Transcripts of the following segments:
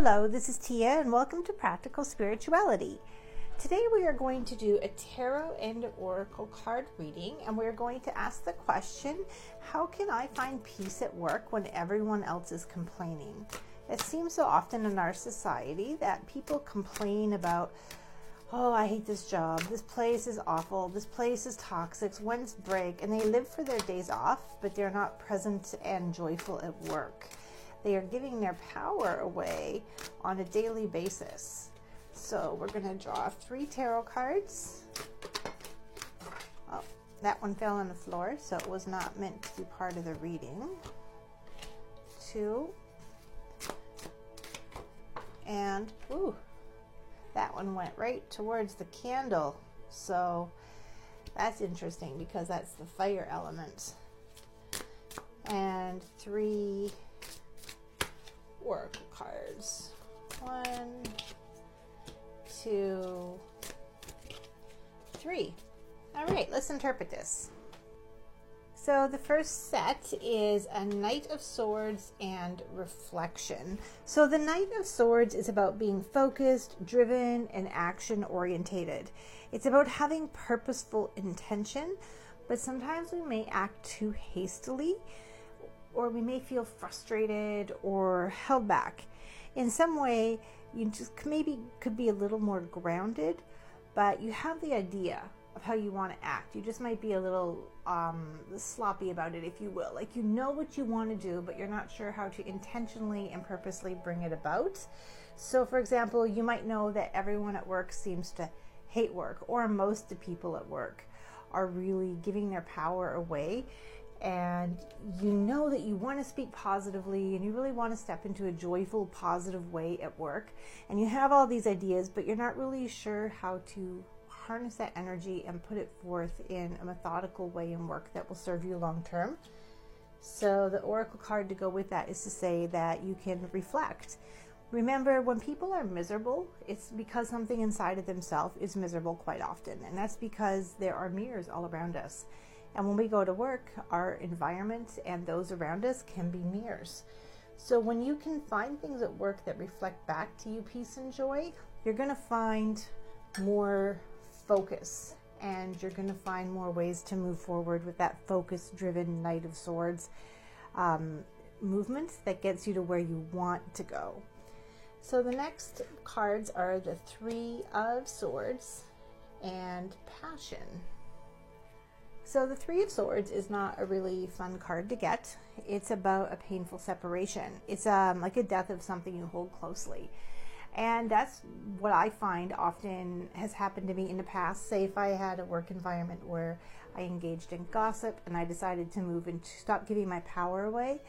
Hello, this is Tia, and welcome to Practical Spirituality. Today we are going to do a tarot and oracle card reading, and we're going to ask the question How can I find peace at work when everyone else is complaining? It seems so often in our society that people complain about, Oh, I hate this job. This place is awful. This place is toxic. When's break? And they live for their days off, but they're not present and joyful at work. They are giving their power away on a daily basis. So we're going to draw three tarot cards. Oh, that one fell on the floor, so it was not meant to be part of the reading. Two. And, ooh, that one went right towards the candle. So that's interesting because that's the fire element. And three oracle cards. One, two, three. All right, let's interpret this. So the first set is a Knight of Swords and Reflection. So the Knight of Swords is about being focused, driven, and action orientated. It's about having purposeful intention, but sometimes we may act too hastily or we may feel frustrated or held back. In some way, you just maybe could be a little more grounded, but you have the idea of how you want to act. You just might be a little um, sloppy about it, if you will. Like you know what you want to do, but you're not sure how to intentionally and purposely bring it about. So, for example, you might know that everyone at work seems to hate work, or most of the people at work are really giving their power away and you know that you want to speak positively and you really want to step into a joyful, positive way at work, and you have all these ideas, but you're not really sure how to harness that energy and put it forth in a methodical way in work that will serve you long term. So, the oracle card to go with that is to say that you can reflect. Remember, when people are miserable, it's because something inside of themselves is miserable quite often, and that's because there are mirrors all around us. And when we go to work, our environment and those around us can be mirrors. So when you can find things at work that reflect back to you peace and joy, you're going to find more focus and you're going to find more ways to move forward with that focus driven Knight of Swords um, movement that gets you to where you want to go. So the next cards are the Three of Swords and Passion. So the Three of Swords is not a really fun card to get. It's about a painful separation. It's um, like a death of something you hold closely. And that's what I find often has happened to me in the past. Say, if I had a work environment where I engaged in gossip and I decided to move and stop giving my power away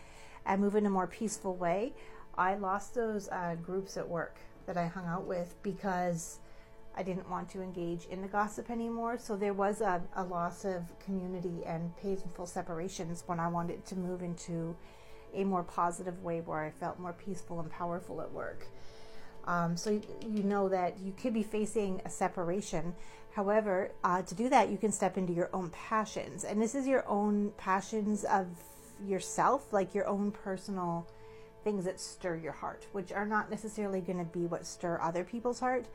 and move in a more peaceful way, I lost those uh, groups at work that I hung out with because I didn't want to engage in the gossip anymore. So there was a, a loss of community and painful separations when I wanted to move into a more positive way where I felt more peaceful and powerful at work. Um, so you, you, know that you could be facing a separation. However, uh, to do that, you can step into your own passions, and this is your own passions of yourself, like your own personal things that stir your heart, which are not necessarily going to be what stir other people's heart.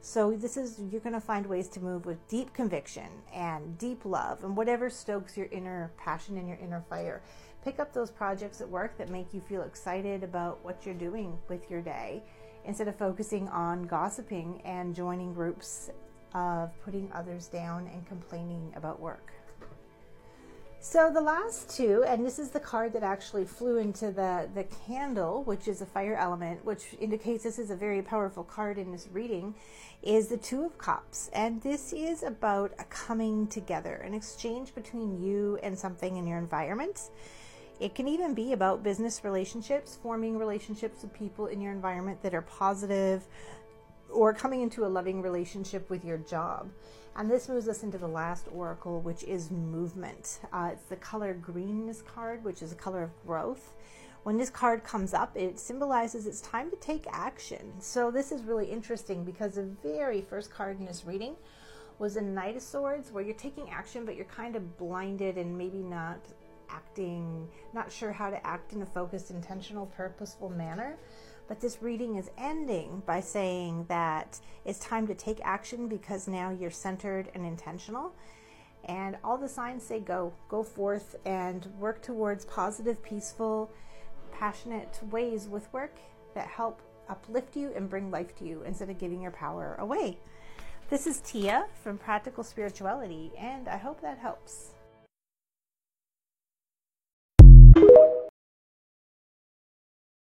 So this is you're going to find ways to move with deep conviction and deep love and whatever stokes your inner passion and your inner fire. Pick up those projects at work that make you feel excited about what you're doing with your day instead of focusing on gossiping and joining groups of putting others down and complaining about work. So the last two, and this is the card that actually flew into the, the candle, which is a fire element, which indicates this is a very powerful card in this reading, is the Two of Cups. And this is about a coming together, an exchange between you and something in your environment. It can even be about business relationships, forming relationships with people in your environment that are positive, or coming into a loving relationship with your job. And this moves us into the last oracle, which is movement. Uh, it's the color green in this card, which is a color of growth. When this card comes up, it symbolizes it's time to take action. So this is really interesting because the very first card in this reading was a Knight of Swords, where you're taking action, but you're kind of blinded and maybe not acting, not sure how to act in a focused, intentional, purposeful manner. But this reading is ending by saying that it's time to take action because now you're centered and intentional. And all the signs say go, go forth and work towards positive, peaceful, passionate ways with work that help uplift you and bring life to you instead of giving your power away. This is Tia from Practical Spirituality, and I hope that helps.